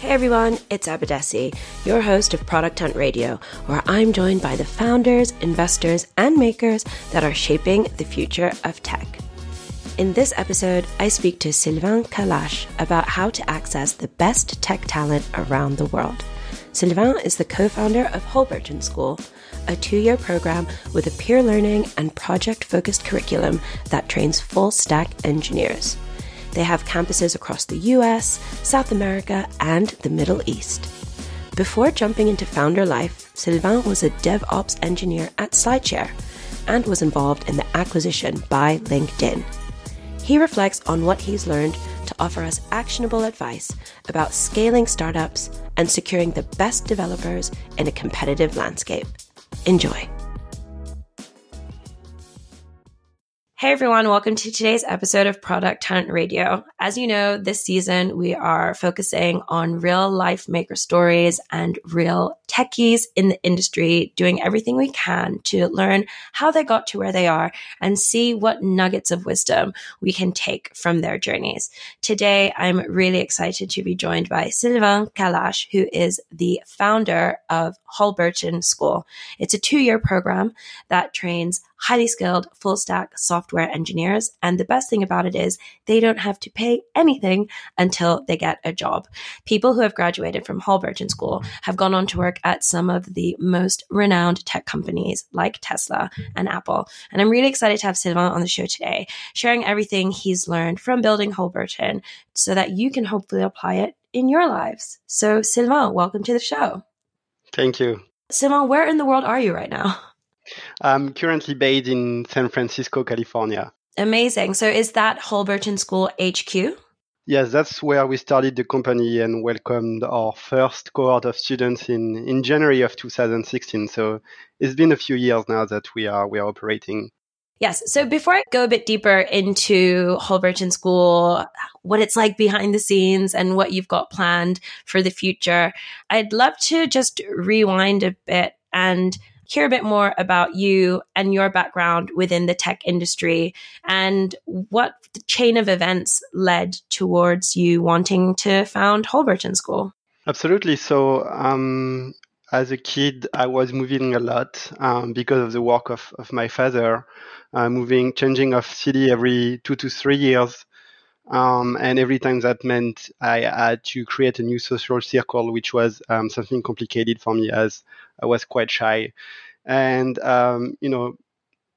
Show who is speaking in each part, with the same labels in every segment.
Speaker 1: Hey everyone, it's Abadesi, your host of Product Hunt Radio, where I'm joined by the founders, investors, and makers that are shaping the future of tech. In this episode, I speak to Sylvain Kalache about how to access the best tech talent around the world. Sylvain is the co founder of Holberton School, a two year program with a peer learning and project focused curriculum that trains full stack engineers. They have campuses across the US, South America, and the Middle East. Before jumping into founder life, Sylvain was a DevOps engineer at SlideShare and was involved in the acquisition by LinkedIn. He reflects on what he's learned to offer us actionable advice about scaling startups and securing the best developers in a competitive landscape. Enjoy. Hey everyone, welcome to today's episode of Product Hunt Radio. As you know, this season we are focusing on real life maker stories and real techies in the industry doing everything we can to learn how they got to where they are and see what nuggets of wisdom we can take from their journeys. Today, I'm really excited to be joined by Sylvain Kalache, who is the founder of Holberton School. It's a two year program that trains highly skilled full stack software engineers. And the best thing about it is they don't have to pay anything until they get a job. People who have graduated from Holberton School have gone on to work at some of the most renowned tech companies like Tesla and Apple. And I'm really excited to have Sylvain on the show today, sharing everything he's learned from building Holberton so that you can hopefully apply it in your lives. So, Sylvain, welcome to the show.
Speaker 2: Thank you.
Speaker 1: Sylvain, where in the world are you right now?
Speaker 2: I'm currently based in San Francisco, California.
Speaker 1: Amazing. So is that Holberton School HQ?
Speaker 2: Yes, that's where we started the company and welcomed our first cohort of students in, in January of 2016. So it's been a few years now that we are we are operating.
Speaker 1: Yes. So before I go a bit deeper into Holberton School, what it's like behind the scenes and what you've got planned for the future, I'd love to just rewind a bit and hear a bit more about you and your background within the tech industry and what chain of events led towards you wanting to found Holberton School.
Speaker 2: Absolutely. So, um, as a kid, I was moving a lot um, because of the work of, of my father, uh, moving, changing of city every two to three years. Um, and every time that meant I had to create a new social circle, which was um, something complicated for me as I was quite shy. And, um, you know,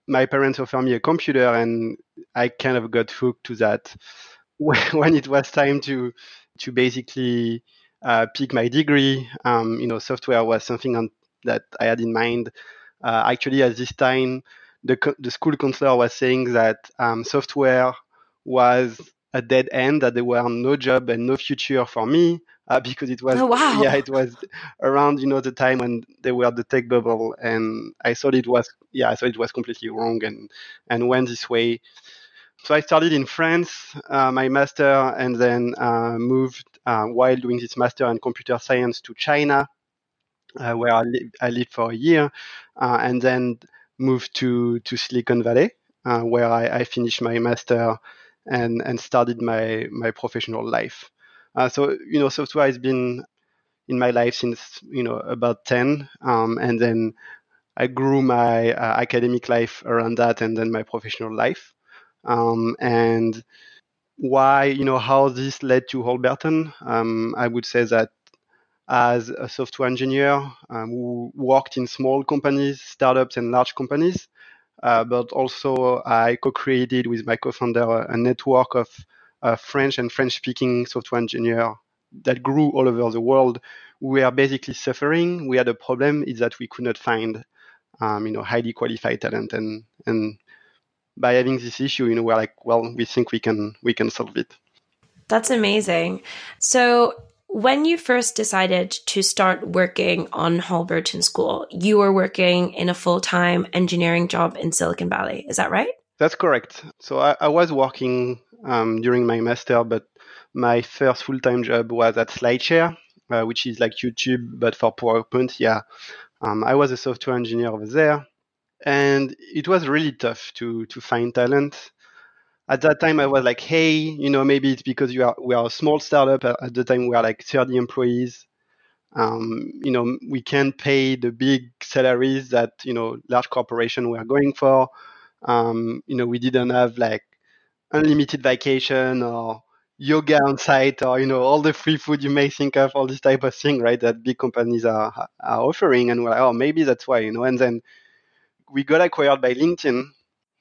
Speaker 2: my parents offered me a computer and I kind of got hooked to that. when it was time to, to basically uh, pick my degree, um, you know, software was something on, that I had in mind. Uh, actually, at this time, the, the school counselor was saying that um, software was a dead end, that there were no job and no future for me uh, because it was
Speaker 1: oh, wow.
Speaker 2: yeah it was around you know the time when they were the tech bubble and I thought it was yeah I thought it was completely wrong and and went this way. So I started in France, uh, my master, and then uh, moved uh, while doing this master in computer science to China, uh, where I, li- I, lived for a year, uh, and then moved to to Silicon Valley, where I, I finished my master and and started my my professional life. Uh, so you know, software has been in my life since you know about ten, um, and then I grew my uh, academic life around that, and then my professional life. Um, and why you know how this led to Holberton? Um, I would say that as a software engineer um, who worked in small companies, startups, and large companies, but also I co-created with my co-founder a network of uh, French and French-speaking software engineers that grew all over the world. We are basically suffering. We had a problem is that we could not find, um, you know, highly qualified talent, and and by having this issue, you know, we're like, well, we think we can we can solve it.
Speaker 1: That's amazing. So when you first decided to start working on Holberton School, you were working in a full time engineering job in Silicon Valley. Is that right?
Speaker 2: That's correct. So I, I was working um, during my master, but my first full time job was at SlideShare, uh, which is like YouTube, but for PowerPoint. Yeah. Um, I was a software engineer over there. And it was really tough to, to find talent. At that time I was like, hey, you know, maybe it's because you are we are a small startup. At the time we are like 30 employees. Um, you know, we can't pay the big salaries that you know large corporation were going for. Um, you know, we didn't have like unlimited vacation or yoga on site or you know all the free food you may think of all this type of thing right that big companies are are offering and we're like oh maybe that's why you know and then we got acquired by linkedin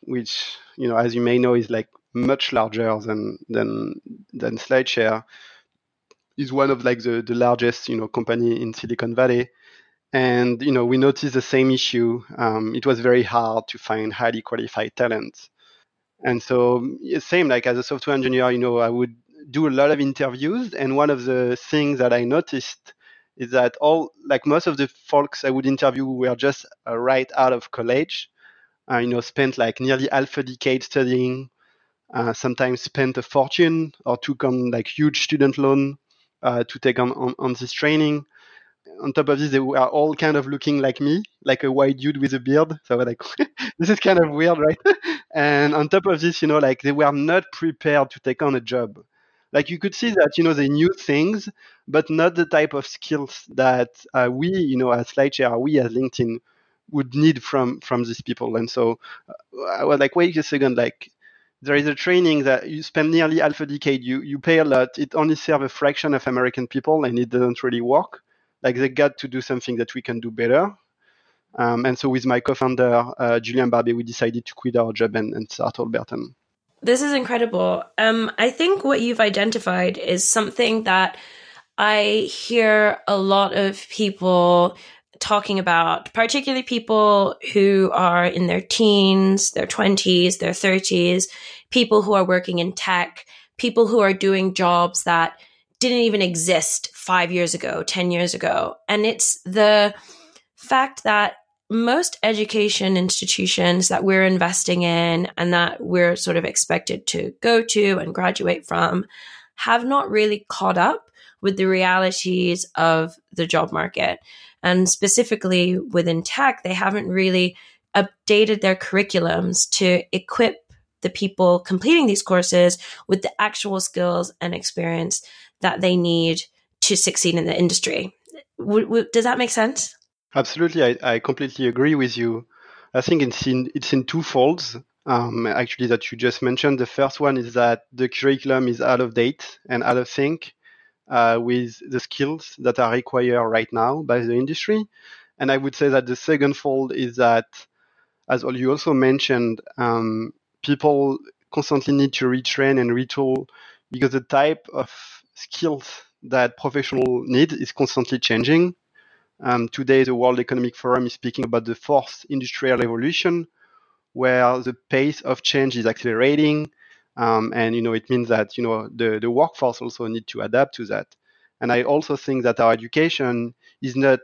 Speaker 2: which you know as you may know is like much larger than than than slideshare. Is one of like the, the largest you know company in silicon valley. And you know we noticed the same issue. Um, it was very hard to find highly qualified talent. And so same like as a software engineer you know i would do a lot of interviews. And one of the things that i noticed is that all like most of the folks i would interview were just uh, right out of college you know spent like nearly half a decade studying uh, sometimes spent a fortune or took on like huge student loan uh, to take on, on, on this training on top of this, they were all kind of looking like me, like a white dude with a beard. So I was like, this is kind of weird, right? and on top of this, you know, like they were not prepared to take on a job. Like you could see that, you know, they knew things, but not the type of skills that uh, we, you know, as SlideShare, we as LinkedIn would need from from these people. And so uh, I was like, wait a second, like there is a training that you spend nearly half a decade, you you pay a lot, it only serves a fraction of American people, and it doesn't really work like they got to do something that we can do better. Um, and so with my co-founder uh, Julien Barbier, we decided to quit our job and, and start Holberton.
Speaker 1: This is incredible. Um, I think what you've identified is something that I hear a lot of people talking about, particularly people who are in their teens, their 20s, their 30s, people who are working in tech, people who are doing jobs that didn't even exist five years ago, 10 years ago. And it's the fact that most education institutions that we're investing in and that we're sort of expected to go to and graduate from have not really caught up with the realities of the job market. And specifically within tech, they haven't really updated their curriculums to equip the people completing these courses with the actual skills and experience that they need to succeed in the industry. W- w- does that make sense?
Speaker 2: Absolutely, I, I, completely agree with you. I think it's in it's in two folds. Um, actually, that you just mentioned. The first one is that the curriculum is out of date and out of sync uh, with the skills that are required right now by the industry. And I would say that the second fold is that, as you also mentioned, um, people constantly need to retrain and retool because the type of skills that professional need is constantly changing. Um, today, the World Economic Forum is speaking about the fourth industrial revolution, where the pace of change is accelerating, um, and you know it means that you know the the workforce also need to adapt to that. And I also think that our education is not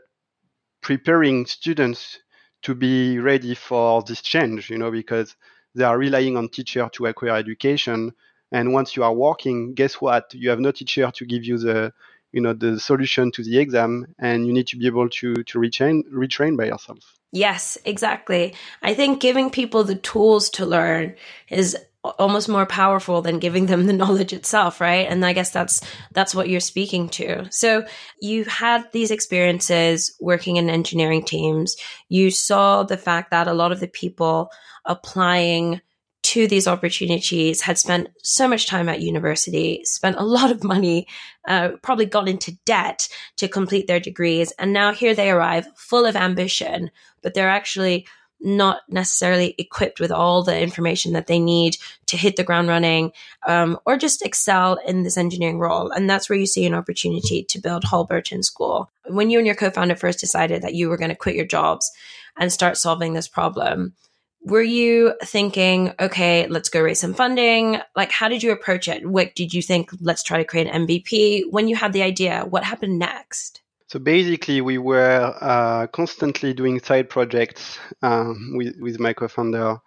Speaker 2: preparing students to be ready for this change, you know, because they are relying on teacher to acquire education and once you are working, guess what? You have no teacher to give you the you know the solution to the exam and you need to be able to to retrain retrain by yourself
Speaker 1: yes exactly i think giving people the tools to learn is almost more powerful than giving them the knowledge itself right and i guess that's that's what you're speaking to so you had these experiences working in engineering teams you saw the fact that a lot of the people applying to these opportunities had spent so much time at university, spent a lot of money, uh, probably got into debt to complete their degrees. And now here they arrive full of ambition, but they're actually not necessarily equipped with all the information that they need to hit the ground running um, or just excel in this engineering role. And that's where you see an opportunity to build Holberton School. When you and your co founder first decided that you were going to quit your jobs and start solving this problem, were you thinking, okay, let's go raise some funding? Like, how did you approach it? What did you think? Let's try to create an MVP. When you had the idea, what happened next?
Speaker 2: So basically, we were uh, constantly doing side projects um, with, with my co-founder,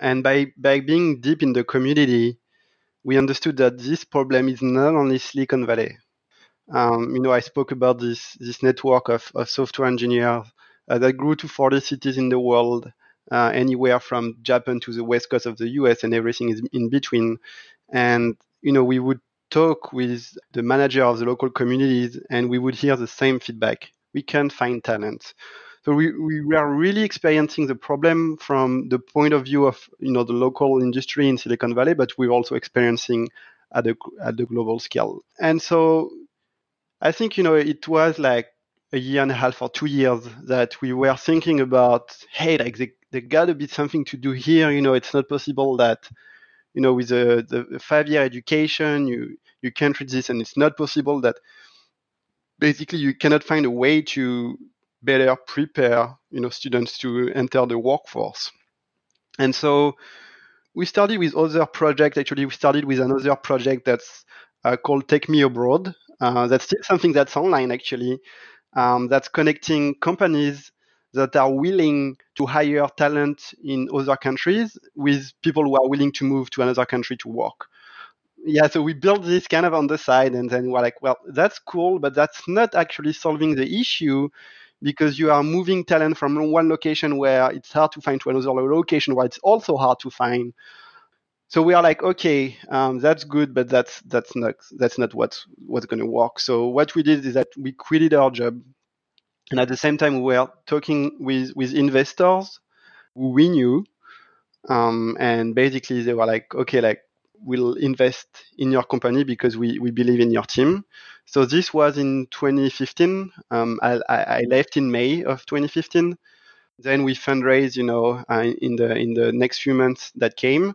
Speaker 2: and by by being deep in the community, we understood that this problem is not only Silicon Valley. Um, you know, I spoke about this this network of, of software engineers uh, that grew to 40 cities in the world uh, anywhere from Japan to the west coast of the US, and everything is in between. And you know, we would talk with the manager of the local communities, and we would hear the same feedback. We can't find talent. So we, we were really experiencing the problem from the point of view of you know the local industry in Silicon Valley, but we're also experiencing at the at the global scale. And so I think you know it was like a year and a half or two years that we were thinking about, hey, like there, there got to be something to do here. You know, it's not possible that you know with the, the five year education you you can't reach this, and it's not possible that basically you cannot find a way to better prepare you know students to enter the workforce. And so we started with other projects. Actually, we started with another project that's uh, called Take Me Abroad. Uh, that's still something that's online actually. Um, that's connecting companies that are willing to hire talent in other countries with people who are willing to move to another country to work. Yeah, so we built this kind of on the side, and then we're like, well, that's cool, but that's not actually solving the issue because you are moving talent from one location where it's hard to find to another location where it's also hard to find. So we are like, okay, um, that's good, but that's that's not that's not what's what's going to work. So what we did is that we quitted our job, and at the same time we were talking with with investors who we knew, um, and basically they were like, okay, like we'll invest in your company because we, we believe in your team. So this was in 2015. Um, I, I, left in May of 2015. Then we fundraised, you know, uh, in the in the next few months that came,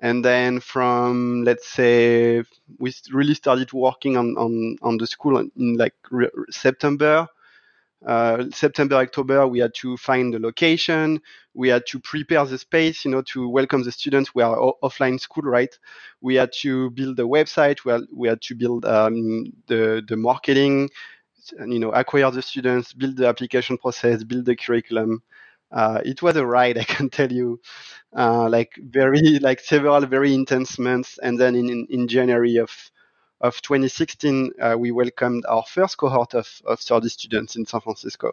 Speaker 2: and then from let's say we really started working on on, on the school in like re- September uh, September, October, we had to find the location. We had to prepare the space, you know, to welcome the students. We are o- offline school, right? We had to build the website. We had, we had to build um, the the marketing, you know, acquire the students, build the application process, build the curriculum. Uh, it was a ride, I can tell you. Uh, like very, like several very intense months, and then in in, in January of of 2016, uh, we welcomed our first cohort of, of 30 students in San Francisco.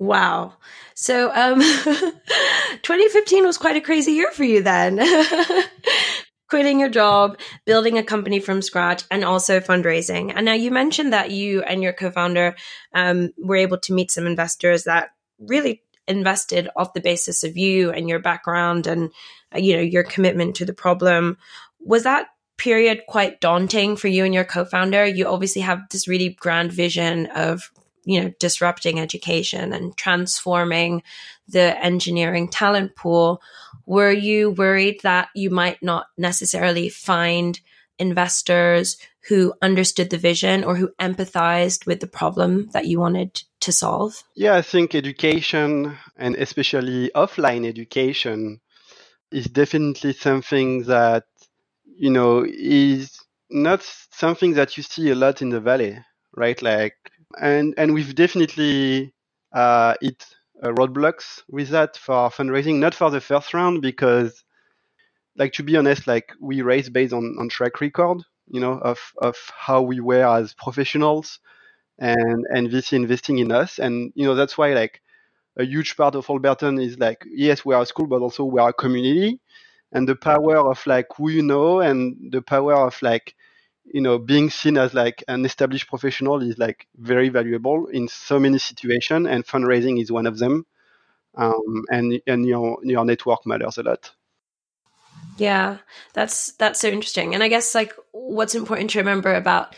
Speaker 1: Wow. So um, 2015 was quite a crazy year for you then. Quitting your job, building a company from scratch, and also fundraising. And now you mentioned that you and your co founder um, were able to meet some investors that really invested off the basis of you and your background and uh, you know your commitment to the problem was that period quite daunting for you and your co-founder? You obviously have this really grand vision of, you know, disrupting education and transforming the engineering talent pool. Were you worried that you might not necessarily find investors who understood the vision or who empathized with the problem that you wanted to solve?
Speaker 2: Yeah, I think education and especially offline education is definitely something that you know, is not something that you see a lot in the valley, right? Like, and and we've definitely uh, hit uh, roadblocks with that for fundraising, not for the first round because, like, to be honest, like we raise based on on track record, you know, of of how we were as professionals, and and VC investing in us, and you know that's why like a huge part of Holberton is like yes we are a school, but also we are a community and the power of like who you know and the power of like you know being seen as like an established professional is like very valuable in so many situations and fundraising is one of them. Um, and and your your network matters a lot.
Speaker 1: Yeah that's that's so interesting. And i guess like what's important to remember about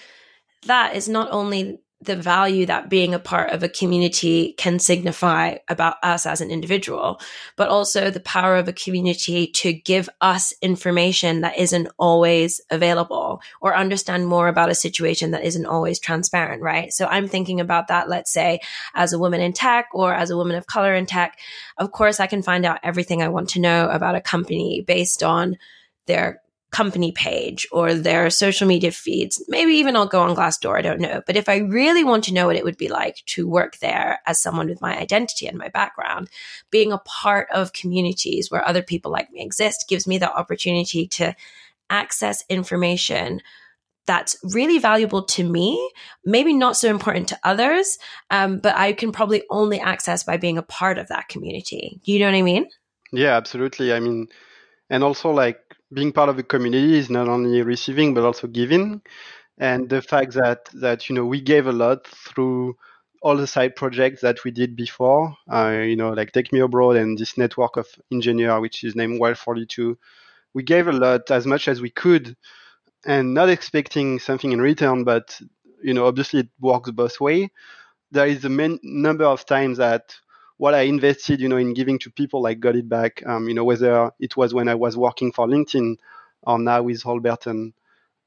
Speaker 1: that is not only the value that being a part of a community can signify about us as an individual, but also the power of a community to give us information that isn't always available or understand more about a situation that isn't always transparent, right? So I'm thinking about that, let's say, as a woman in tech or as a woman of color in tech. Of course, I can find out everything I want to know about a company based on their company page or their social media feeds. Maybe even I'll go on Glassdoor, I don't know. But if I really want to know what it would be like to work there as someone with my identity and my background, being a part of communities where other people like me exist gives me the opportunity to access information that's really valuable to me, maybe not so important to others, um, but I can probably only access by being a part of that community. You know what I mean?
Speaker 2: Yeah, absolutely. I mean, and also like being part of a community is not only receiving but also giving, and the fact that that you know we gave a lot through all the side projects that we did before, uh, you know, like Take Me Abroad and this network of engineer, which is named Wild 42. We gave a lot as much as we could and not expecting something in return, but you know, obviously it works both way. There is a main number of times that what I invested, you know, in giving to people, I got it back. Um, you know, whether it was when I was working for LinkedIn or now with Holberton.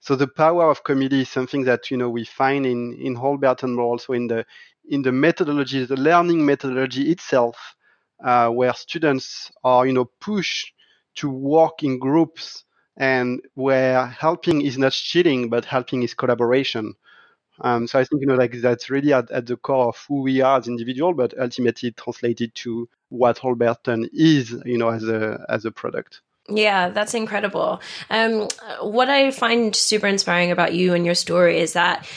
Speaker 2: So the power of community is something that you know we find in in Holberton, but also in the in the methodology, the learning methodology itself, uh, where students are you know pushed to work in groups and where helping is not cheating, but helping is collaboration. Um, so I think you know like that's really at, at the core of who we are as individual, but ultimately translated to what Holberton is, you know, as a as a product.
Speaker 1: Yeah, that's incredible. Um, what I find super inspiring about you and your story is that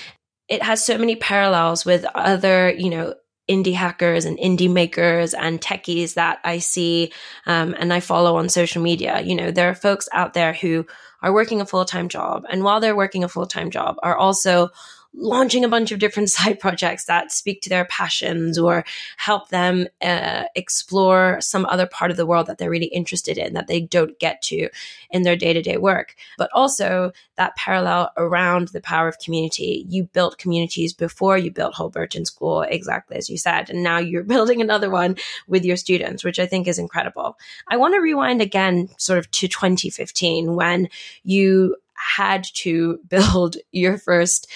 Speaker 1: it has so many parallels with other, you know, indie hackers and indie makers and techies that I see um, and I follow on social media. You know, there are folks out there who are working a full time job, and while they're working a full time job, are also launching a bunch of different side projects that speak to their passions or help them uh, explore some other part of the world that they're really interested in that they don't get to in their day to day work. But also that parallel around the power of community. You built communities before you built Whole Holberton School, exactly as you said. And now you're building another one with your students, which I think is incredible. I want to rewind again, sort of to 2015 when you had to build your first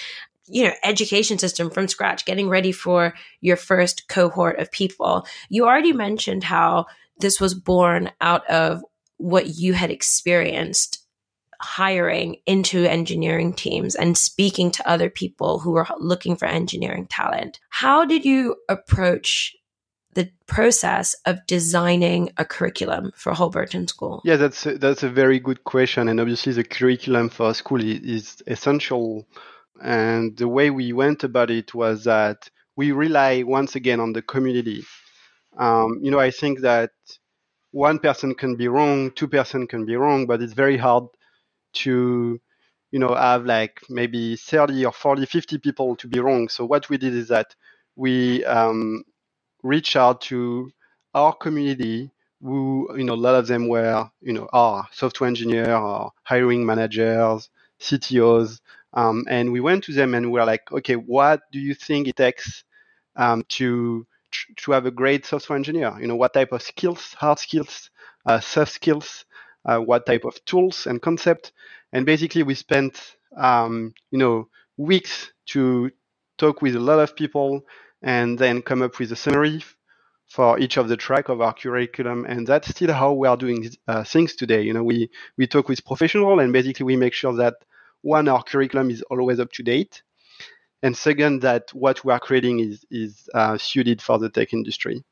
Speaker 1: you know education system from scratch getting ready for your first cohort of people. You already mentioned how this was born out of what you had experienced hiring into engineering teams and speaking to other people who were looking for engineering talent. How did you approach the process of designing a curriculum for Holberton School?
Speaker 2: Yeah, that's a, that's a very good question, and obviously the curriculum for a school is, is essential and the way we went about it was that we rely once again on the community. Um, you know, I think that one person can be wrong, two person can be wrong, but it's very hard to, you know, have like maybe 30 or 40, 50 people to be wrong. So what we did is that we um, reached out to our community who, you know, a lot of them were, you know, are software engineer or hiring managers, CTOs, um, and we went to them and we were like, okay, what do you think it takes um, to to have a great software engineer? You know, what type of skills, hard skills, uh, soft skills, uh, what type of tools and concept? And basically, we spent um, you know weeks to talk with a lot of people and then come up with a summary for each of the track of our curriculum and that's still how we are doing uh, things today you know we we talk with professional and basically we make sure that one, our curriculum is always up to date, and second, that what we are creating is is uh, suited for the tech industry.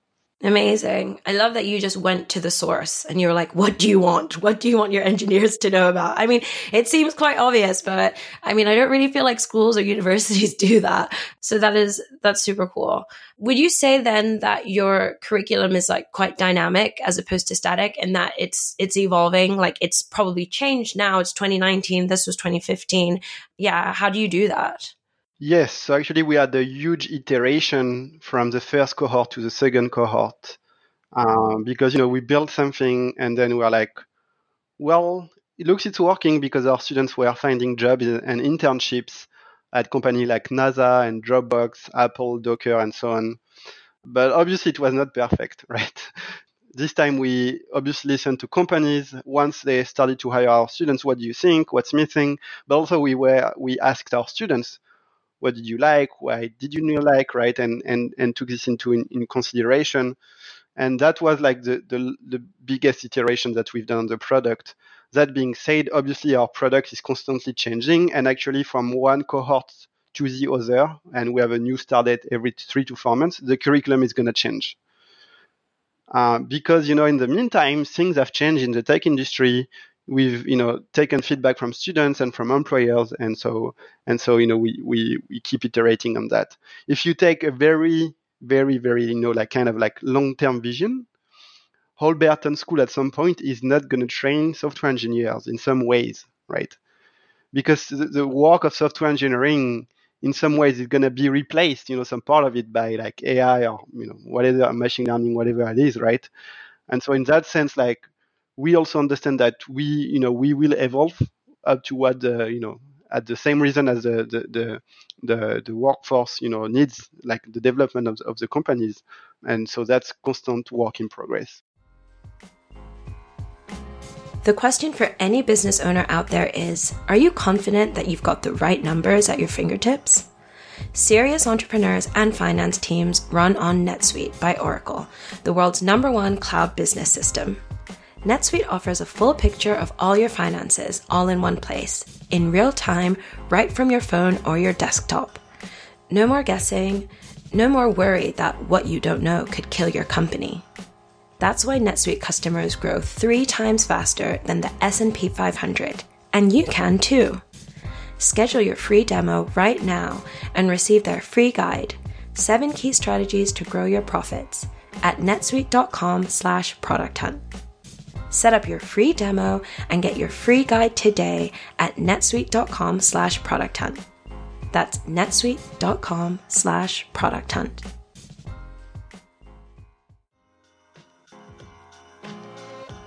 Speaker 1: Amazing. I love that you just went to the source and you were like, what do you want? What do you want your engineers to know about? I mean, it seems quite obvious, but I mean, I don't really feel like schools or universities do that. So that is, that's super cool. Would you say then that your curriculum is like quite dynamic as opposed to static and that it's, it's evolving? Like it's probably changed now. It's 2019. This was 2015. Yeah. How do you do that?
Speaker 2: Yes, so actually we had a huge iteration from the first cohort to the second cohort um, because you know we built something and then we were like, well, it looks it's working because our students were finding jobs and internships at companies like NASA and Dropbox, Apple, Docker, and so on. But obviously it was not perfect, right? this time we obviously listened to companies once they started to hire our students what do you think what's missing but also we were we asked our students what did you like why did you not like right? And and and took this into in, in consideration. And that was like the, the, the biggest iteration that we've done on the product. That being said obviously our product is constantly changing. And actually from one cohort to the other and we have a new start date every three to four months the curriculum is going to change. Uh, because you know in the meantime things have changed in the tech industry we've you know taken feedback from students and from employers and so and so you know we we, we keep iterating on that. If you take a very very very you know like kind of like long term vision Holberton School at some point is not going to train software engineers in some ways right? Because the, the work of software engineering in some ways is going to be replaced you know some part of it by like ai or you know whatever machine learning whatever it is right? And so in that sense like we also understand that we, you know, we will evolve up to what the, you know, at the same reason as the the the, the, the workforce, you know, needs, like the development of, of the companies, and so that's constant work in progress.
Speaker 1: The question for any business owner out there is Are you confident that you've got the right numbers at your fingertips? Serious entrepreneurs and finance teams run on NetSuite by Oracle, the world's number one cloud business system. NetSuite offers a full picture of all your finances all in one place, in real time, right from your phone or your desktop. No more guessing, no more worry that what you don't know could kill your company. That's why NetSuite customers grow 3 times faster than the S&P 500, and you can too. Schedule your free demo right now and receive their free guide, 7 key strategies to grow your profits at netsuite.com/product hunt. Set up your free demo and get your free guide today at netsuite.com slash product hunt. That's netsuite.com slash product hunt.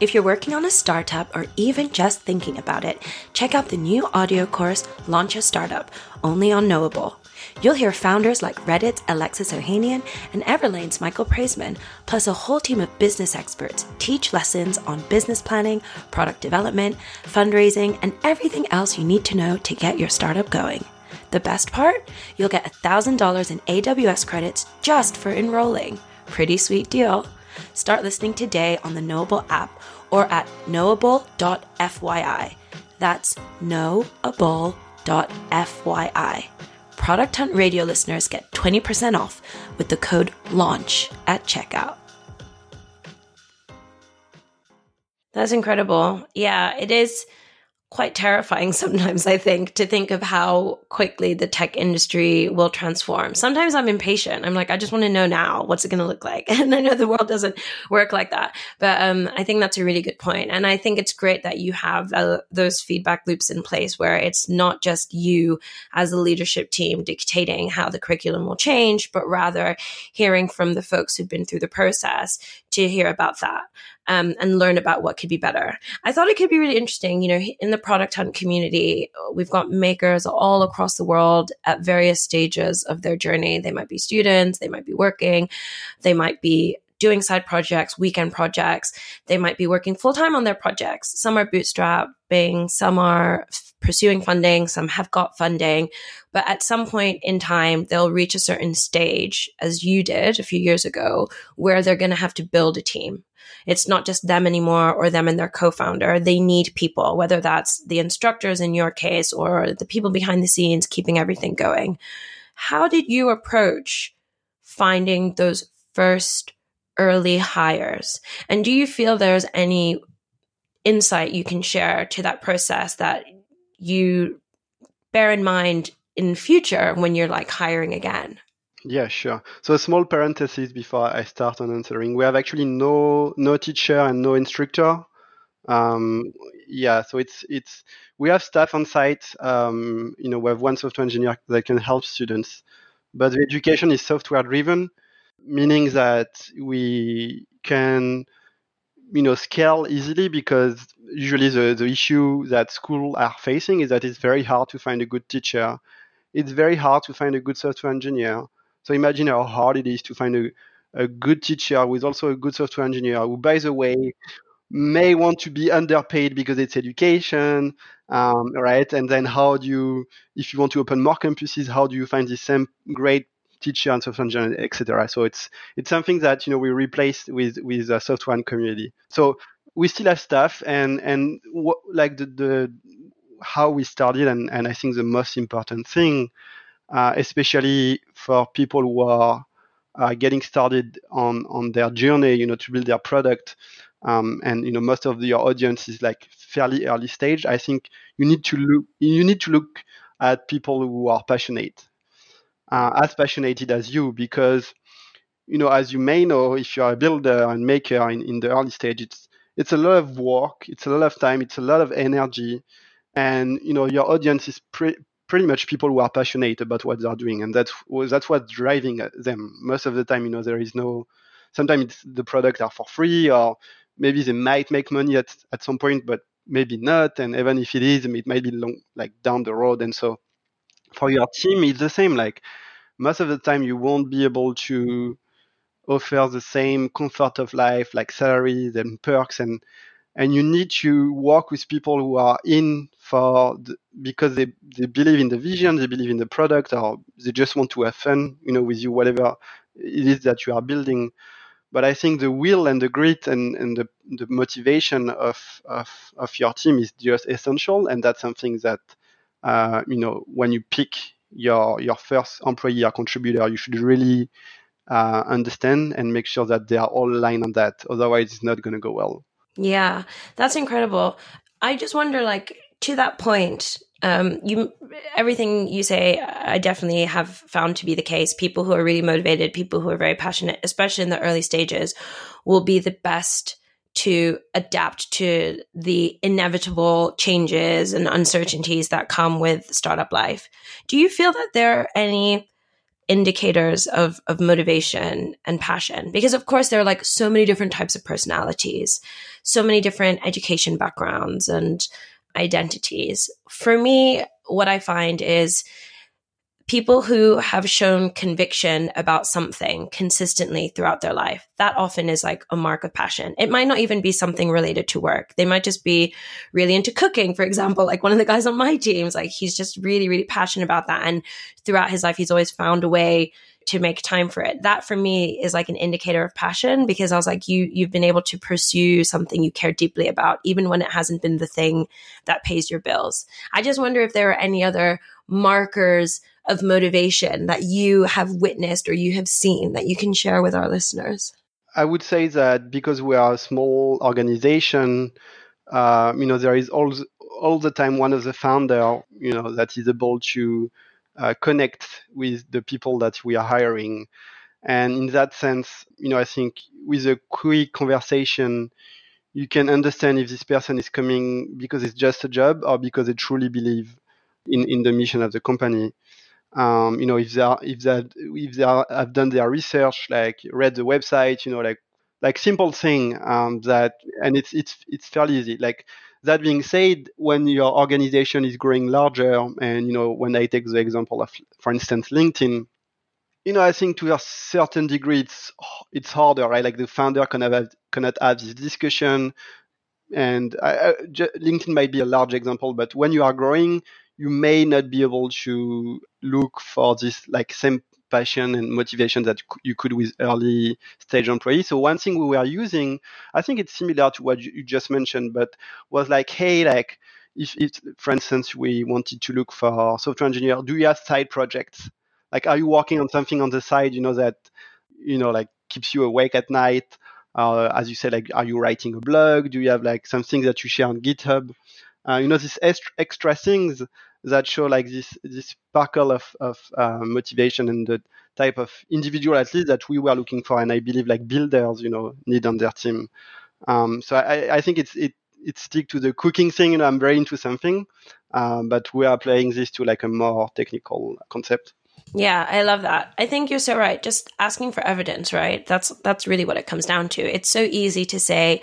Speaker 1: If you're working on a startup or even just thinking about it, check out the new audio course, Launch a Startup, only on Knowable. You'll hear founders like Reddit's Alexis Ohanian and Everlane's Michael Preysman, plus a whole team of business experts teach lessons on business planning, product development, fundraising, and everything else you need to know to get your startup going. The best part? You'll get $1,000 in AWS credits just for enrolling. Pretty sweet deal. Start listening today on the Knowable app or at knowable.fyi. That's knowable.fyi. Product Hunt Radio listeners get 20% off with the code LAUNCH at checkout. That's incredible. Yeah, it is quite terrifying sometimes, I think, to think of how quickly the tech industry will transform. Sometimes I'm impatient. I'm like, I just want to know now what's it going to look like. And I know the world doesn't work like that. But um, I think that's a really good point. And I think it's great that you have uh, those feedback loops in place where it's not just you as a leadership team dictating how the curriculum will change, but rather hearing from the folks who've been through the process to hear about that um, and learn about what could be better. I thought it could be really interesting. You know, in the product hunt community, we've got makers all across the world at various stages of their journey. They might be students, they might be working, they might be doing side projects, weekend projects. They might be working full time on their projects. Some are bootstrapping, some are pursuing funding, some have got funding. But at some point in time, they'll reach a certain stage, as you did a few years ago, where they're going to have to build a team. It's not just them anymore or them and their co-founder. They need people, whether that's the instructors in your case or the people behind the scenes keeping everything going. How did you approach finding those first early hires? And do you feel there's any insight you can share to that process that you bear in mind in future when you're like hiring again?
Speaker 2: Yeah, sure. So a small parenthesis before I start on answering. We have actually no no teacher and no instructor. Um, yeah, so it's it's we have staff on site. Um, you know, we have one software engineer that can help students, but the education is software driven, meaning that we can you know scale easily because usually the, the issue that schools are facing is that it's very hard to find a good teacher. It's very hard to find a good software engineer so imagine how hard it is to find a, a good teacher who is also a good software engineer who, by the way, may want to be underpaid because it's education, um, right? And then how do you, if you want to open more campuses, how do you find the same great teacher and software engineer, etc. So it's it's something that you know we replaced with with a software and community. So we still have staff and and what, like the, the how we started and, and I think the most important thing uh, especially for people who are uh, getting started on on their journey, you know, to build their product, um, and you know, most of your audience is like fairly early stage. I think you need to look you need to look at people who are passionate, uh, as passionate as you, because you know, as you may know, if you are a builder and maker in, in the early stage, it's it's a lot of work, it's a lot of time, it's a lot of energy, and you know, your audience is pre- pretty much people who are passionate about what they're doing, and that's that's what's driving them. Most of the time, you know, there is no. Sometimes the products are for free, or maybe they might make money at at some point, but maybe not. And even if it is, it might be long, like down the road. And so, for your team, it's the same. Like most of the time, you won't be able to offer the same comfort of life, like salaries and perks and and you need to work with people who are in for the, because they, they believe in the vision, they believe in the product, or they just want to have fun, you know, with you, whatever it is that you are building. But I think the will and the grit and, and the, the motivation of, of, of your team is just essential. And that's something that, uh, you know, when you pick your, your first employee or contributor, you should really uh, understand and make sure that they are all aligned on that. Otherwise, it's not going to go well.
Speaker 1: Yeah, that's incredible. I just wonder, like, to that point, um, you everything you say, I definitely have found to be the case. People who are really motivated, people who are very passionate, especially in the early stages, will be the best to adapt to the inevitable changes and uncertainties that come with startup life. Do you feel that there are any indicators of of motivation and passion because of course there are like so many different types of personalities so many different education backgrounds and identities for me what i find is people who have shown conviction about something consistently throughout their life, that often is like a mark of passion. It might not even be something related to work. They might just be really into cooking, for example, like one of the guys on my teams, like he's just really, really passionate about that. And throughout his life, he's always found a way to make time for it. That for me is like an indicator of passion because I was like, you, you've been able to pursue something you care deeply about, even when it hasn't been the thing that pays your bills. I just wonder if there are any other markers of motivation that you have witnessed or you have seen that you can share with our listeners?
Speaker 2: I would say that because we are a small organization, uh, you know, there is all all the time one of the founder, you know, that is able to uh, connect with the people that we are hiring. And in that sense, you know, I think with a quick conversation, you can understand if this person is coming because it's just a job or because they truly believe in, in the mission of the company um, you know, if they are, if that if they are, have done their research, like read the website, you know, like like simple thing um, that, and it's it's it's fairly easy. Like that being said, when your organization is growing larger, and you know, when I take the example of, for instance, LinkedIn, you know, I think to a certain degree, it's it's harder, right? Like the founder cannot have cannot have this discussion, and I, I, LinkedIn might be a large example, but when you are growing, you may not be able to look for this like same passion and motivation that you could with early stage employees. So one thing we were using, I think it's similar to what you just mentioned, but was like, hey, like if, if for instance we wanted to look for software engineer, do you have side projects? Like, are you working on something on the side, you know, that you know, like keeps you awake at night? Uh, as you said, like, are you writing a blog? Do you have like something that you share on GitHub? Uh, you know, these extra, extra things that show like this this sparkle of of uh, motivation and the type of individual at least that we were looking for, and I believe like builders, you know, need on their team. Um, so I, I think it's it it stick to the cooking thing. You know, I'm very into something, um, but we are applying this to like a more technical concept.
Speaker 1: Yeah, I love that. I think you're so right. Just asking for evidence, right? That's that's really what it comes down to. It's so easy to say,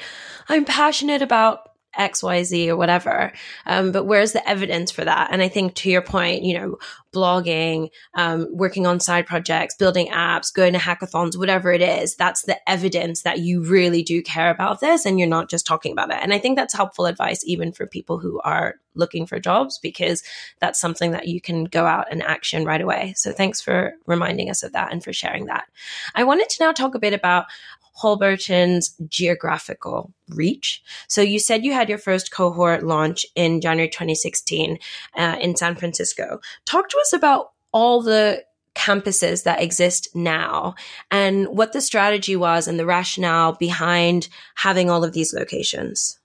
Speaker 1: I'm passionate about XYZ or whatever. Um, but where's the evidence for that? And I think to your point, you know, blogging, um, working on side projects, building apps, going to hackathons, whatever it is, that's the evidence that you really do care about this and you're not just talking about it. And I think that's helpful advice even for people who are looking for jobs because that's something that you can go out and action right away. So thanks for reminding us of that and for sharing that. I wanted to now talk a bit about Holberton's geographical reach. So you said you had your first cohort launch in January 2016 uh, in San Francisco. Talk to us about all the campuses that exist now and what the strategy was and the rationale behind having all of these locations.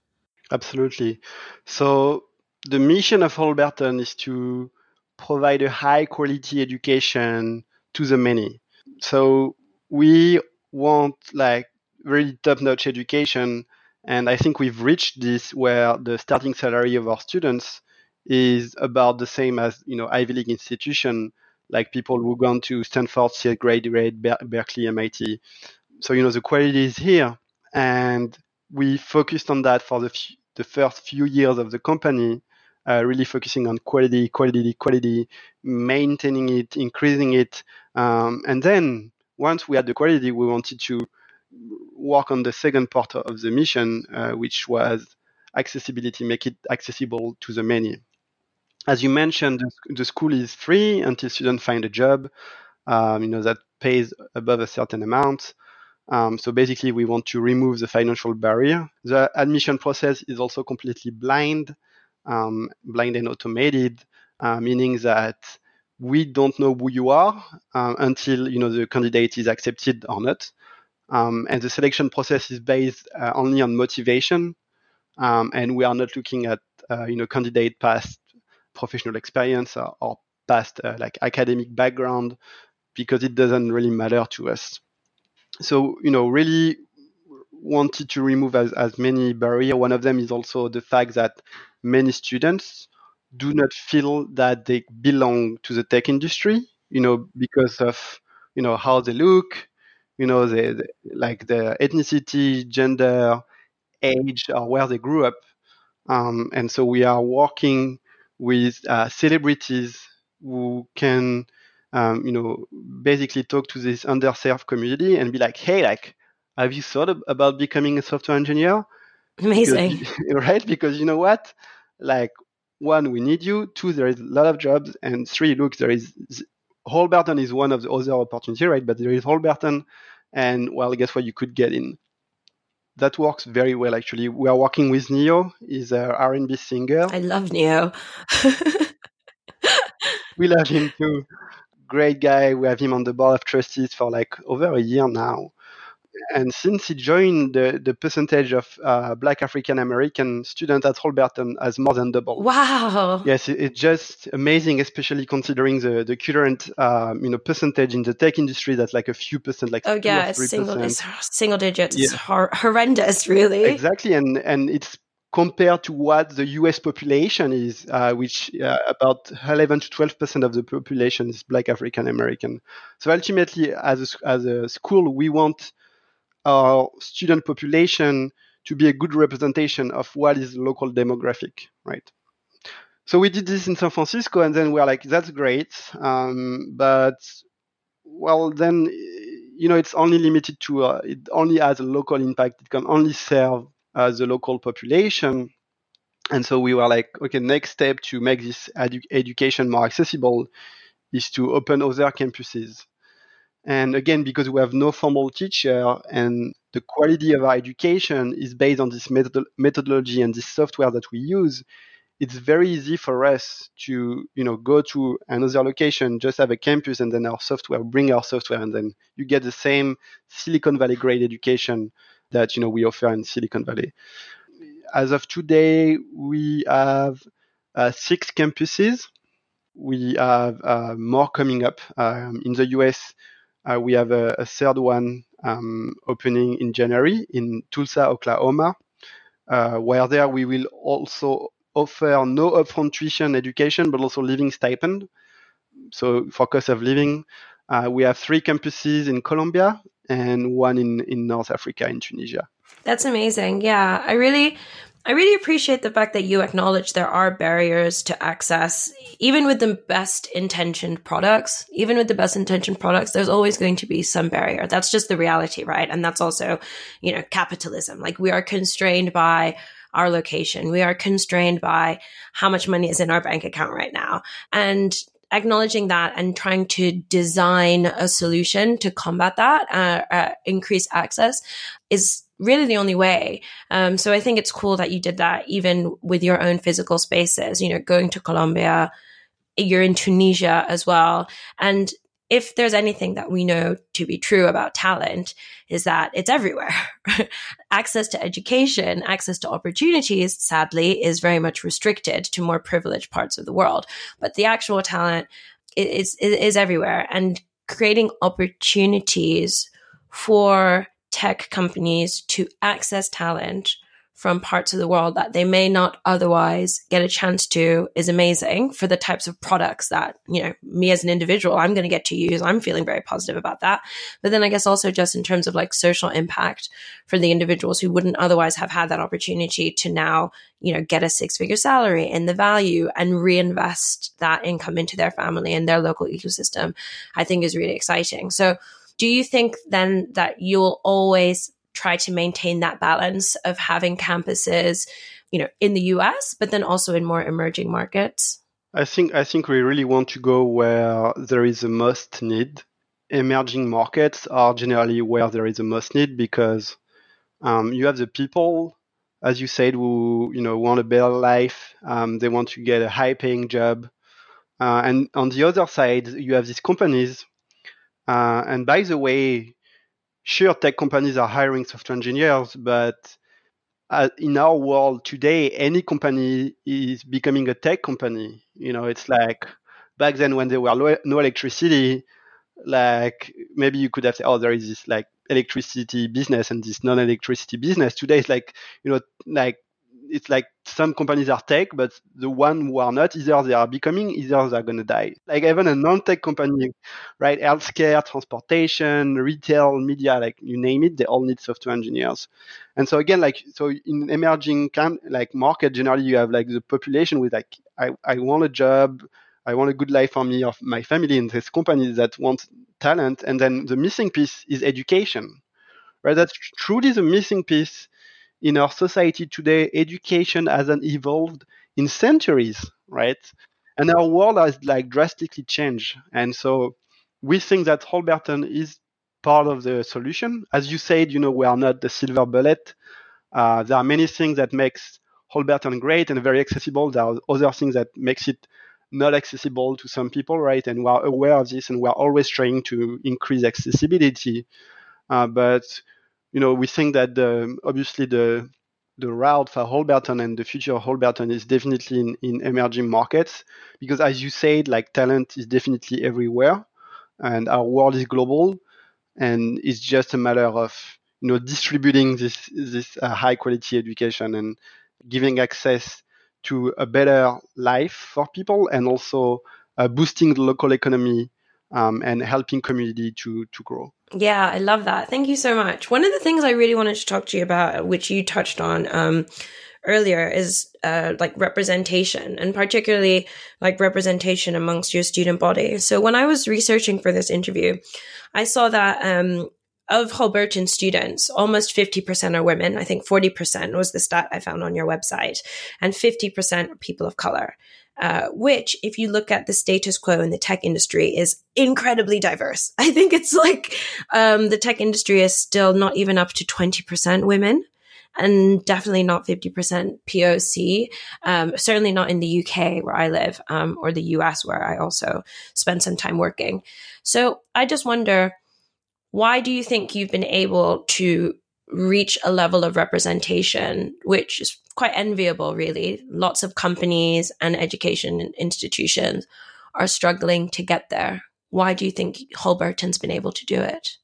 Speaker 2: Absolutely. So the mission of Holberton is to provide a high quality education to the many. So we want like really top notch education. And I think we've reached this where the starting salary of our students is about the same as, you know, Ivy League institution, like people who gone to Stanford, CA graduate, Berkeley, MIT. So, you know, the quality is here. And we focused on that for the, f- the first few years of the company uh, really focusing on quality, quality, quality, maintaining it, increasing it. Um, and then once we had the quality, we wanted to work on the second part of the mission, uh, which was accessibility, make it accessible to the many. As you mentioned, the school is free until students find a job, um, you know, that pays above a certain amount. Um, so basically, we want to remove the financial barrier. The admission process is also completely blind um, blind and automated, uh, meaning that we don't know who you are uh, until you know the candidate is accepted or not. Um, and the selection process is based uh, only on motivation, um, and we are not looking at uh, you know candidate past professional experience or, or past uh, like academic background because it doesn't really matter to us. So you know really wanted to remove as, as many barriers. One of them is also the fact that many students do not feel that they belong to the tech industry, you know, because of, you know, how they look, you know, the, the like their ethnicity, gender, age, or where they grew up. Um, and so we are working with uh, celebrities who can, um, you know, basically talk to this underserved community and be like, hey, like, have you thought about becoming a software engineer?
Speaker 1: Amazing.
Speaker 2: Because, right? Because you know what? Like, one, we need you. Two, there is a lot of jobs. And three, look, there is Holberton is one of the other opportunity, right? But there is Holberton. And well, guess what? You could get in. That works very well, actually. We are working with Ne-Yo. He's a R&B singer.
Speaker 1: I love Ne-Yo.
Speaker 2: we love him too. Great guy. We have him on the board of trustees for like over a year now and since he joined, the, the percentage of uh, Black African American students at Holberton has more than doubled.
Speaker 1: Wow!
Speaker 2: Yes, it, it's just amazing, especially considering the the current um, you know percentage in the tech industry that's like a few percent, like
Speaker 1: oh yeah, it's single it's single digits. Yeah. It's hor- horrendous, really.
Speaker 2: Exactly, and and it's compared to what the US population is, uh, which uh, about 11 to 12 percent of the population is Black African American. So ultimately, as a, as a school, we want our student population to be a good representation of what is local demographic, right? So we did this in San Francisco, and then we are like, that's great, um, but well, then you know it's only limited to uh, it only has a local impact. It can only serve uh, the local population, and so we were like, okay, next step to make this edu- education more accessible is to open other campuses and again, because we have no formal teacher and the quality of our education is based on this method- methodology and this software that we use, it's very easy for us to, you know, go to another location, just have a campus and then our software, bring our software, and then you get the same Silicon Valley grade education that, you know, we offer in Silicon Valley. As of today, we have uh, six campuses. We have uh, more coming up. Um, in the US, we have a, a third one um, opening in January in Tulsa, Oklahoma, uh, where there we will also offer no upfront tuition education, but also living stipend. So for cost of living, uh, we have three campuses in Colombia and one in, in North Africa, in Tunisia.
Speaker 1: That's amazing. Yeah, I really I really appreciate the fact that you acknowledge there are barriers to access, even with the best intentioned products. Even with the best intentioned products, there's always going to be some barrier. That's just the reality, right? And that's also, you know, capitalism. Like we are constrained by our location. We are constrained by how much money is in our bank account right now. And acknowledging that and trying to design a solution to combat that, uh, uh, increase access is really the only way. Um, so I think it's cool that you did that even with your own physical spaces, you know, going to Colombia, you're in Tunisia as well. And if there's anything that we know to be true about talent is that it's everywhere. access to education, access to opportunities, sadly, is very much restricted to more privileged parts of the world. But the actual talent is, is, is everywhere and creating opportunities for tech companies to access talent from parts of the world that they may not otherwise get a chance to is amazing for the types of products that, you know, me as an individual, I'm going to get to use. I'm feeling very positive about that. But then I guess also just in terms of like social impact for the individuals who wouldn't otherwise have had that opportunity to now, you know, get a six figure salary and the value and reinvest that income into their family and their local ecosystem, I think is really exciting. So, do you think then that you'll always try to maintain that balance of having campuses, you know, in the US, but then also in more emerging markets?
Speaker 2: I think I think we really want to go where there is the most need. Emerging markets are generally where there is the most need because um, you have the people, as you said, who you know want a better life. Um, they want to get a high-paying job, uh, and on the other side, you have these companies. Uh, and by the way, sure, tech companies are hiring software engineers, but uh, in our world today, any company is becoming a tech company. You know, it's like back then when there were no electricity, like maybe you could have said, oh, there is this like electricity business and this non-electricity business. Today, it's like you know, like it's like some companies are tech, but the one who are not, either they are becoming, either they're going to die. Like even a non-tech company, right? Healthcare, transportation, retail, media, like you name it, they all need software engineers. And so again, like, so in emerging like market, generally you have like the population with like, I, I want a job, I want a good life for me, or my family, and there's companies that want talent. And then the missing piece is education, right? That's truly the missing piece in our society today, education hasn't evolved in centuries, right? And our world has like drastically changed. And so we think that Holberton is part of the solution. As you said, you know, we are not the silver bullet. Uh, there are many things that makes Holberton great and very accessible. There are other things that makes it not accessible to some people, right? And we are aware of this and we are always trying to increase accessibility. Uh, but you know, we think that the, obviously the the route for Holberton and the future of Holberton is definitely in, in emerging markets because, as you said, like talent is definitely everywhere, and our world is global, and it's just a matter of you know distributing this this uh, high quality education and giving access to a better life for people and also uh, boosting the local economy um, and helping community to to grow.
Speaker 1: Yeah, I love that. Thank you so much. One of the things I really wanted to talk to you about, which you touched on um, earlier, is uh, like representation, and particularly like representation amongst your student body. So when I was researching for this interview, I saw that um, of Holberton students, almost 50% are women. I think 40% was the stat I found on your website, and 50% are people of color. Uh, which, if you look at the status quo in the tech industry, is incredibly diverse. I think it's like um, the tech industry is still not even up to 20% women and definitely not 50% POC. Um, certainly not in the UK where I live um, or the US where I also spend some time working. So I just wonder why do you think you've been able to reach a level of representation, which is quite enviable, really. Lots of companies and education institutions are struggling to get there. Why do you think Holberton's been able to do it?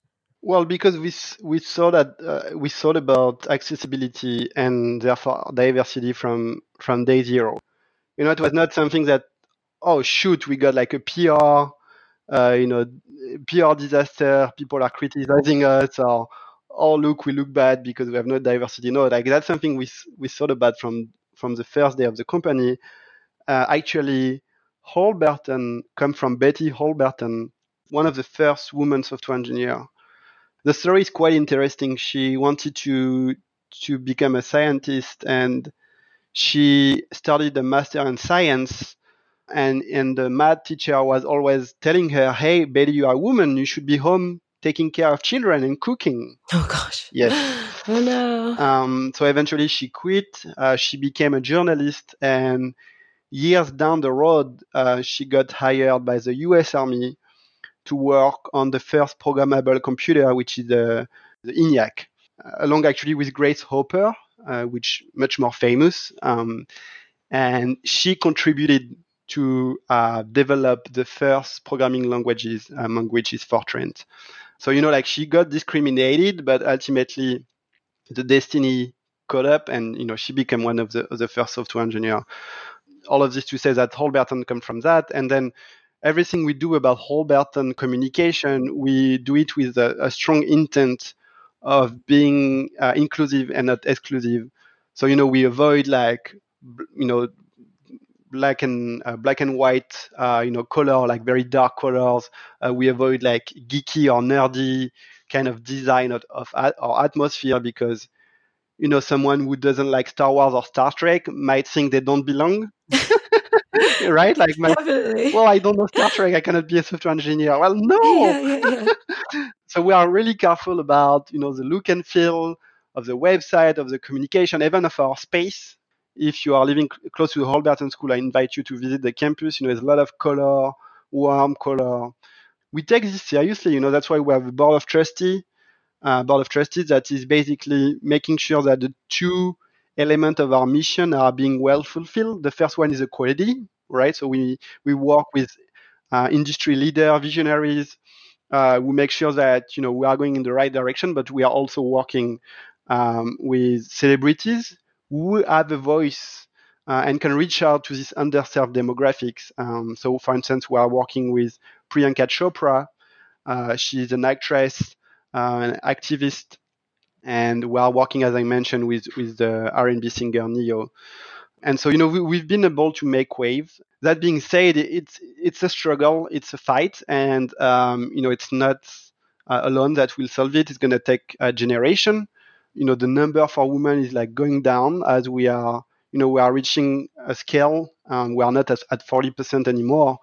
Speaker 2: Well, because we we saw that uh, we thought about accessibility and therefore diversity from from day zero. You know, it was not something that oh shoot, we got like a PR, uh, you know, PR disaster. People are criticizing us, or oh look we look bad because we have no diversity. No like that's something we we thought about from from the first day of the company. Uh, actually holberton come from betty holberton one of the first women software engineer. The story is quite interesting. She wanted to to become a scientist and she studied a master in science and and the math teacher was always telling her hey betty you are a woman. You should be home taking care of children and cooking.
Speaker 1: Oh gosh.
Speaker 2: Yes.
Speaker 1: oh no.
Speaker 2: Um, so eventually she quit. Uh, she became a journalist, and years down the road, uh, she got hired by the U.S. Army to work on the first programmable computer, which is the, the ENIAC, along actually with Grace Hopper, uh, which much more famous. Um, and she contributed to uh, develop the first programming languages, among which is Fortran. So, you know, like she got discriminated, but ultimately the destiny caught up and, you know, she became one of the, the first software engineer. All of this to say that Holberton come from that. And then everything we do about Holberton communication, we do it with a, a strong intent of being uh, inclusive and not exclusive. So, you know, we avoid like, you know, black and uh, black and white, uh, you know, color like very dark colors. Uh, we avoid like geeky or nerdy kind of design of, of our atmosphere because you know someone who doesn't like Star Wars or Star Trek might think they don't belong. right? Like, my, well, I don't know Star Trek. I cannot be a software engineer. Well, no. Yeah, yeah, yeah. so we are really careful about you know the look and feel of the website, of the communication, even of our space if you are living close to the Holberton School, I invite you to visit the campus. You know, there's a lot of color, warm color. We take this seriously. You know, that's why we have a board of trustee, uh, board of trustees that is basically making sure that the two elements of our mission are being well fulfilled. The first one is the quality, right? So we we work with uh, industry leader, visionaries. Uh, we make sure that you know we are going in the right direction, but we are also working um, with celebrities who have a voice uh, and can reach out to these underserved demographics. Um, so, for instance, we are working with Priyanka Chopra. Uh, she's an actress, uh, an activist, and we are working, as I mentioned, with with the R&B singer Ne-Yo. And so, you know, we, have been able to make waves. That being said, it's it's a struggle, it's a fight, and um, you know, it's not uh, alone that will solve it. It's going to take a generation you know the number for women is like going down as we are you know we are reaching a scale and we are not at, at 40% anymore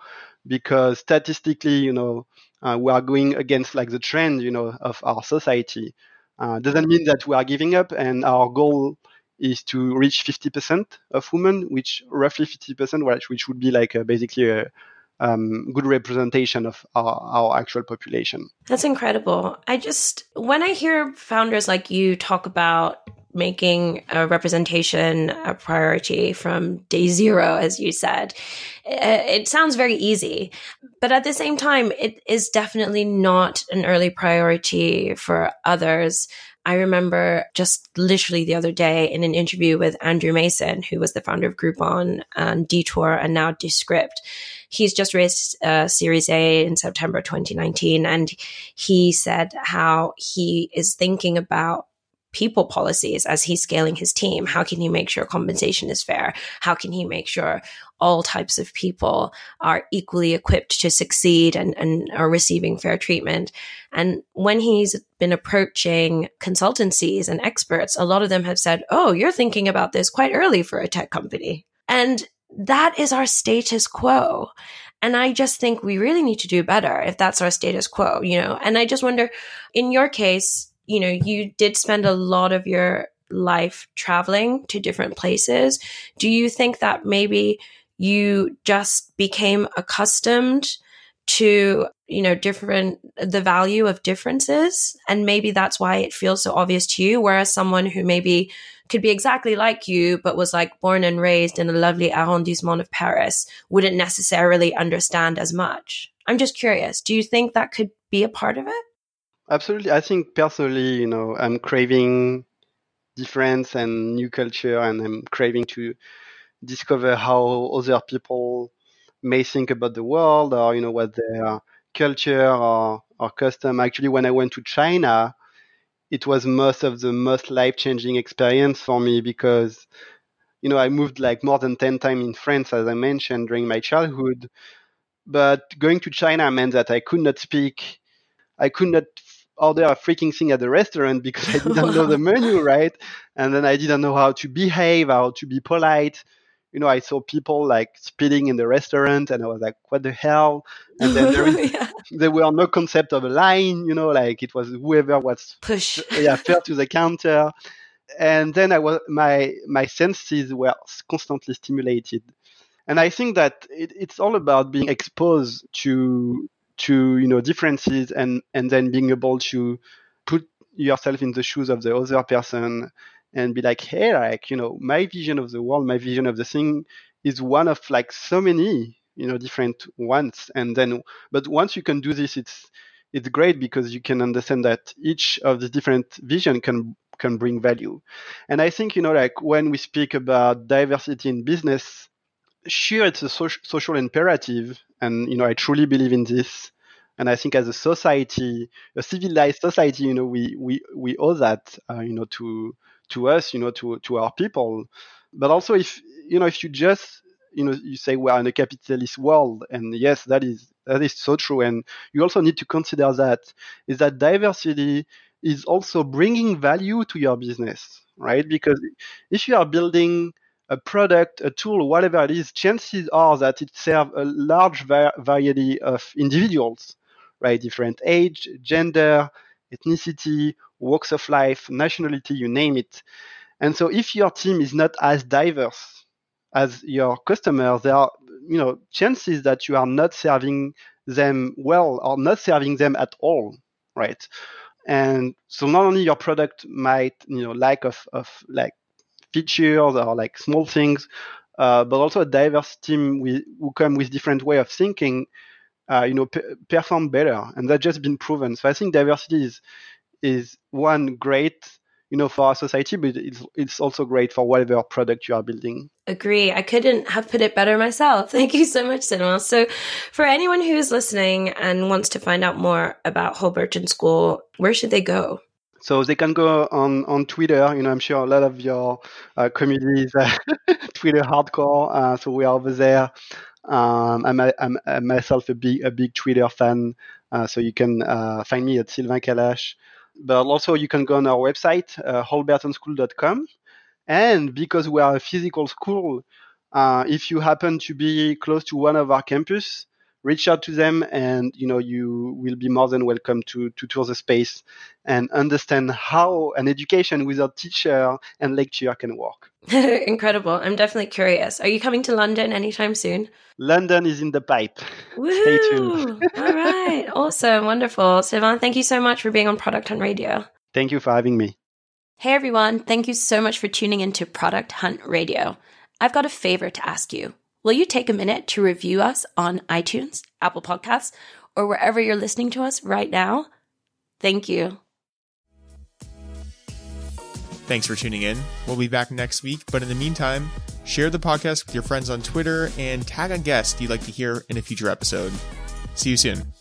Speaker 2: because statistically you know uh, we are going against like the trend you know of our society. Uh, doesn't mean that we are giving up and our goal is to reach 50% of women which roughly 50% which, which would be like a, basically a, um, good representation of our, our actual population.
Speaker 1: That's incredible. I just, when I hear founders like you talk about making a representation a priority from day zero, as you said. It sounds very easy, but at the same time, it is definitely not an early priority for others. I remember just literally the other day in an interview with Andrew Mason, who was the founder of Groupon and Detour and now Descript. He's just raised uh, Series A in September 2019. And he said how he is thinking about people policies as he's scaling his team? How can he make sure compensation is fair? How can he make sure all types of people are equally equipped to succeed and, and are receiving fair treatment? And when he's been approaching consultancies and experts, a lot of them have said, Oh, you're thinking about this quite early for a tech company. And that is our status quo. And I just think we really need to do better if that's our status quo, you know? And I just wonder, in your case, you know, you did spend a lot of your life traveling to different places. Do you think that maybe you just became accustomed to, you know, different, the value of differences? And maybe that's why it feels so obvious to you. Whereas someone who maybe could be exactly like you, but was like born and raised in a lovely arrondissement of Paris wouldn't necessarily understand as much. I'm just curious. Do you think that could be a part of it?
Speaker 2: Absolutely. I think personally, you know, I'm craving difference and new culture, and I'm craving to discover how other people may think about the world or, you know, what their culture or, or custom. Actually, when I went to China, it was most of the most life changing experience for me because, you know, I moved like more than 10 times in France, as I mentioned, during my childhood. But going to China meant that I could not speak, I could not order a freaking thing at the restaurant because I didn't know the menu, right? And then I didn't know how to behave, how to be polite. You know, I saw people like spitting in the restaurant and I was like, what the hell? And then there, is, yeah. there were no concept of a line, you know, like it was whoever was
Speaker 1: push.
Speaker 2: yeah, fair to the counter. And then I was, my, my senses were constantly stimulated. And I think that it, it's all about being exposed to to you know differences and and then being able to put yourself in the shoes of the other person and be like hey like you know my vision of the world my vision of the thing is one of like so many you know different ones. And then but once you can do this it's it's great because you can understand that each of the different vision can can bring value. And i think you know like when we speak about diversity in business sure it's a social, social imperative and you know i truly believe in this. And i think as a society a civilized society you know we we we owe that uh, you know to to us you know to to our people. But also if you know if you just you know you say we're in a capitalist world and yes that is that is so true. And you also need to consider that is that diversity is also bringing value to your business right? Because if you are building a product a tool whatever it is chances are that it serves a large va- variety of individuals right different age gender ethnicity walks of life nationality you name it and so if your team is not as diverse as your customers, there are you know chances that you are not serving them well or not serving them at all, right? And so not only your product might you know lack of of like features or like small things, uh, but also a diverse team with, who come with different way of thinking, uh, you know, p- perform better, and that's just been proven. So I think diversity is is one great you know, for our society, but it's, it's also great for whatever product you are building.
Speaker 1: Agree. I couldn't have put it better myself. Thank you so much, Cinema. So for anyone who's listening and wants to find out more about Holberton School, where should they go?
Speaker 2: So they can go on, on Twitter. You know, I'm sure a lot of your uh, community is uh, Twitter hardcore. Uh, so we are over there. Um, I'm, I'm, I'm, myself a big a big Twitter fan. Uh, so you can find me at Sylvain Kalache. But also you can go on our website, uh, holbertonschool.com. And because we are a physical school, uh, if you happen to be close to one of our campus, reach out to them and you know you will be more than welcome to to tour the space and understand how an education without teacher and lecture can work.
Speaker 1: Incredible. I'm definitely curious. Are you coming to london anytime soon?
Speaker 2: London is in the pipe.
Speaker 1: Woo! stay tuned. All right. Awesome. Wonderful. Sylvain, thank you so much for being on product hunt radio.
Speaker 2: Thank you for having me.
Speaker 1: Hey everyone. Thank you so much for tuning into product hunt radio. I've got a favor to ask you Will you take a minute to review us on iTunes, Apple Podcasts, or wherever you're listening to us right now? Thank you.
Speaker 3: Thanks for tuning in. We'll be back next week, but in the meantime, share the podcast with your friends on Twitter and tag a guest you'd like to hear in a future episode. See you soon.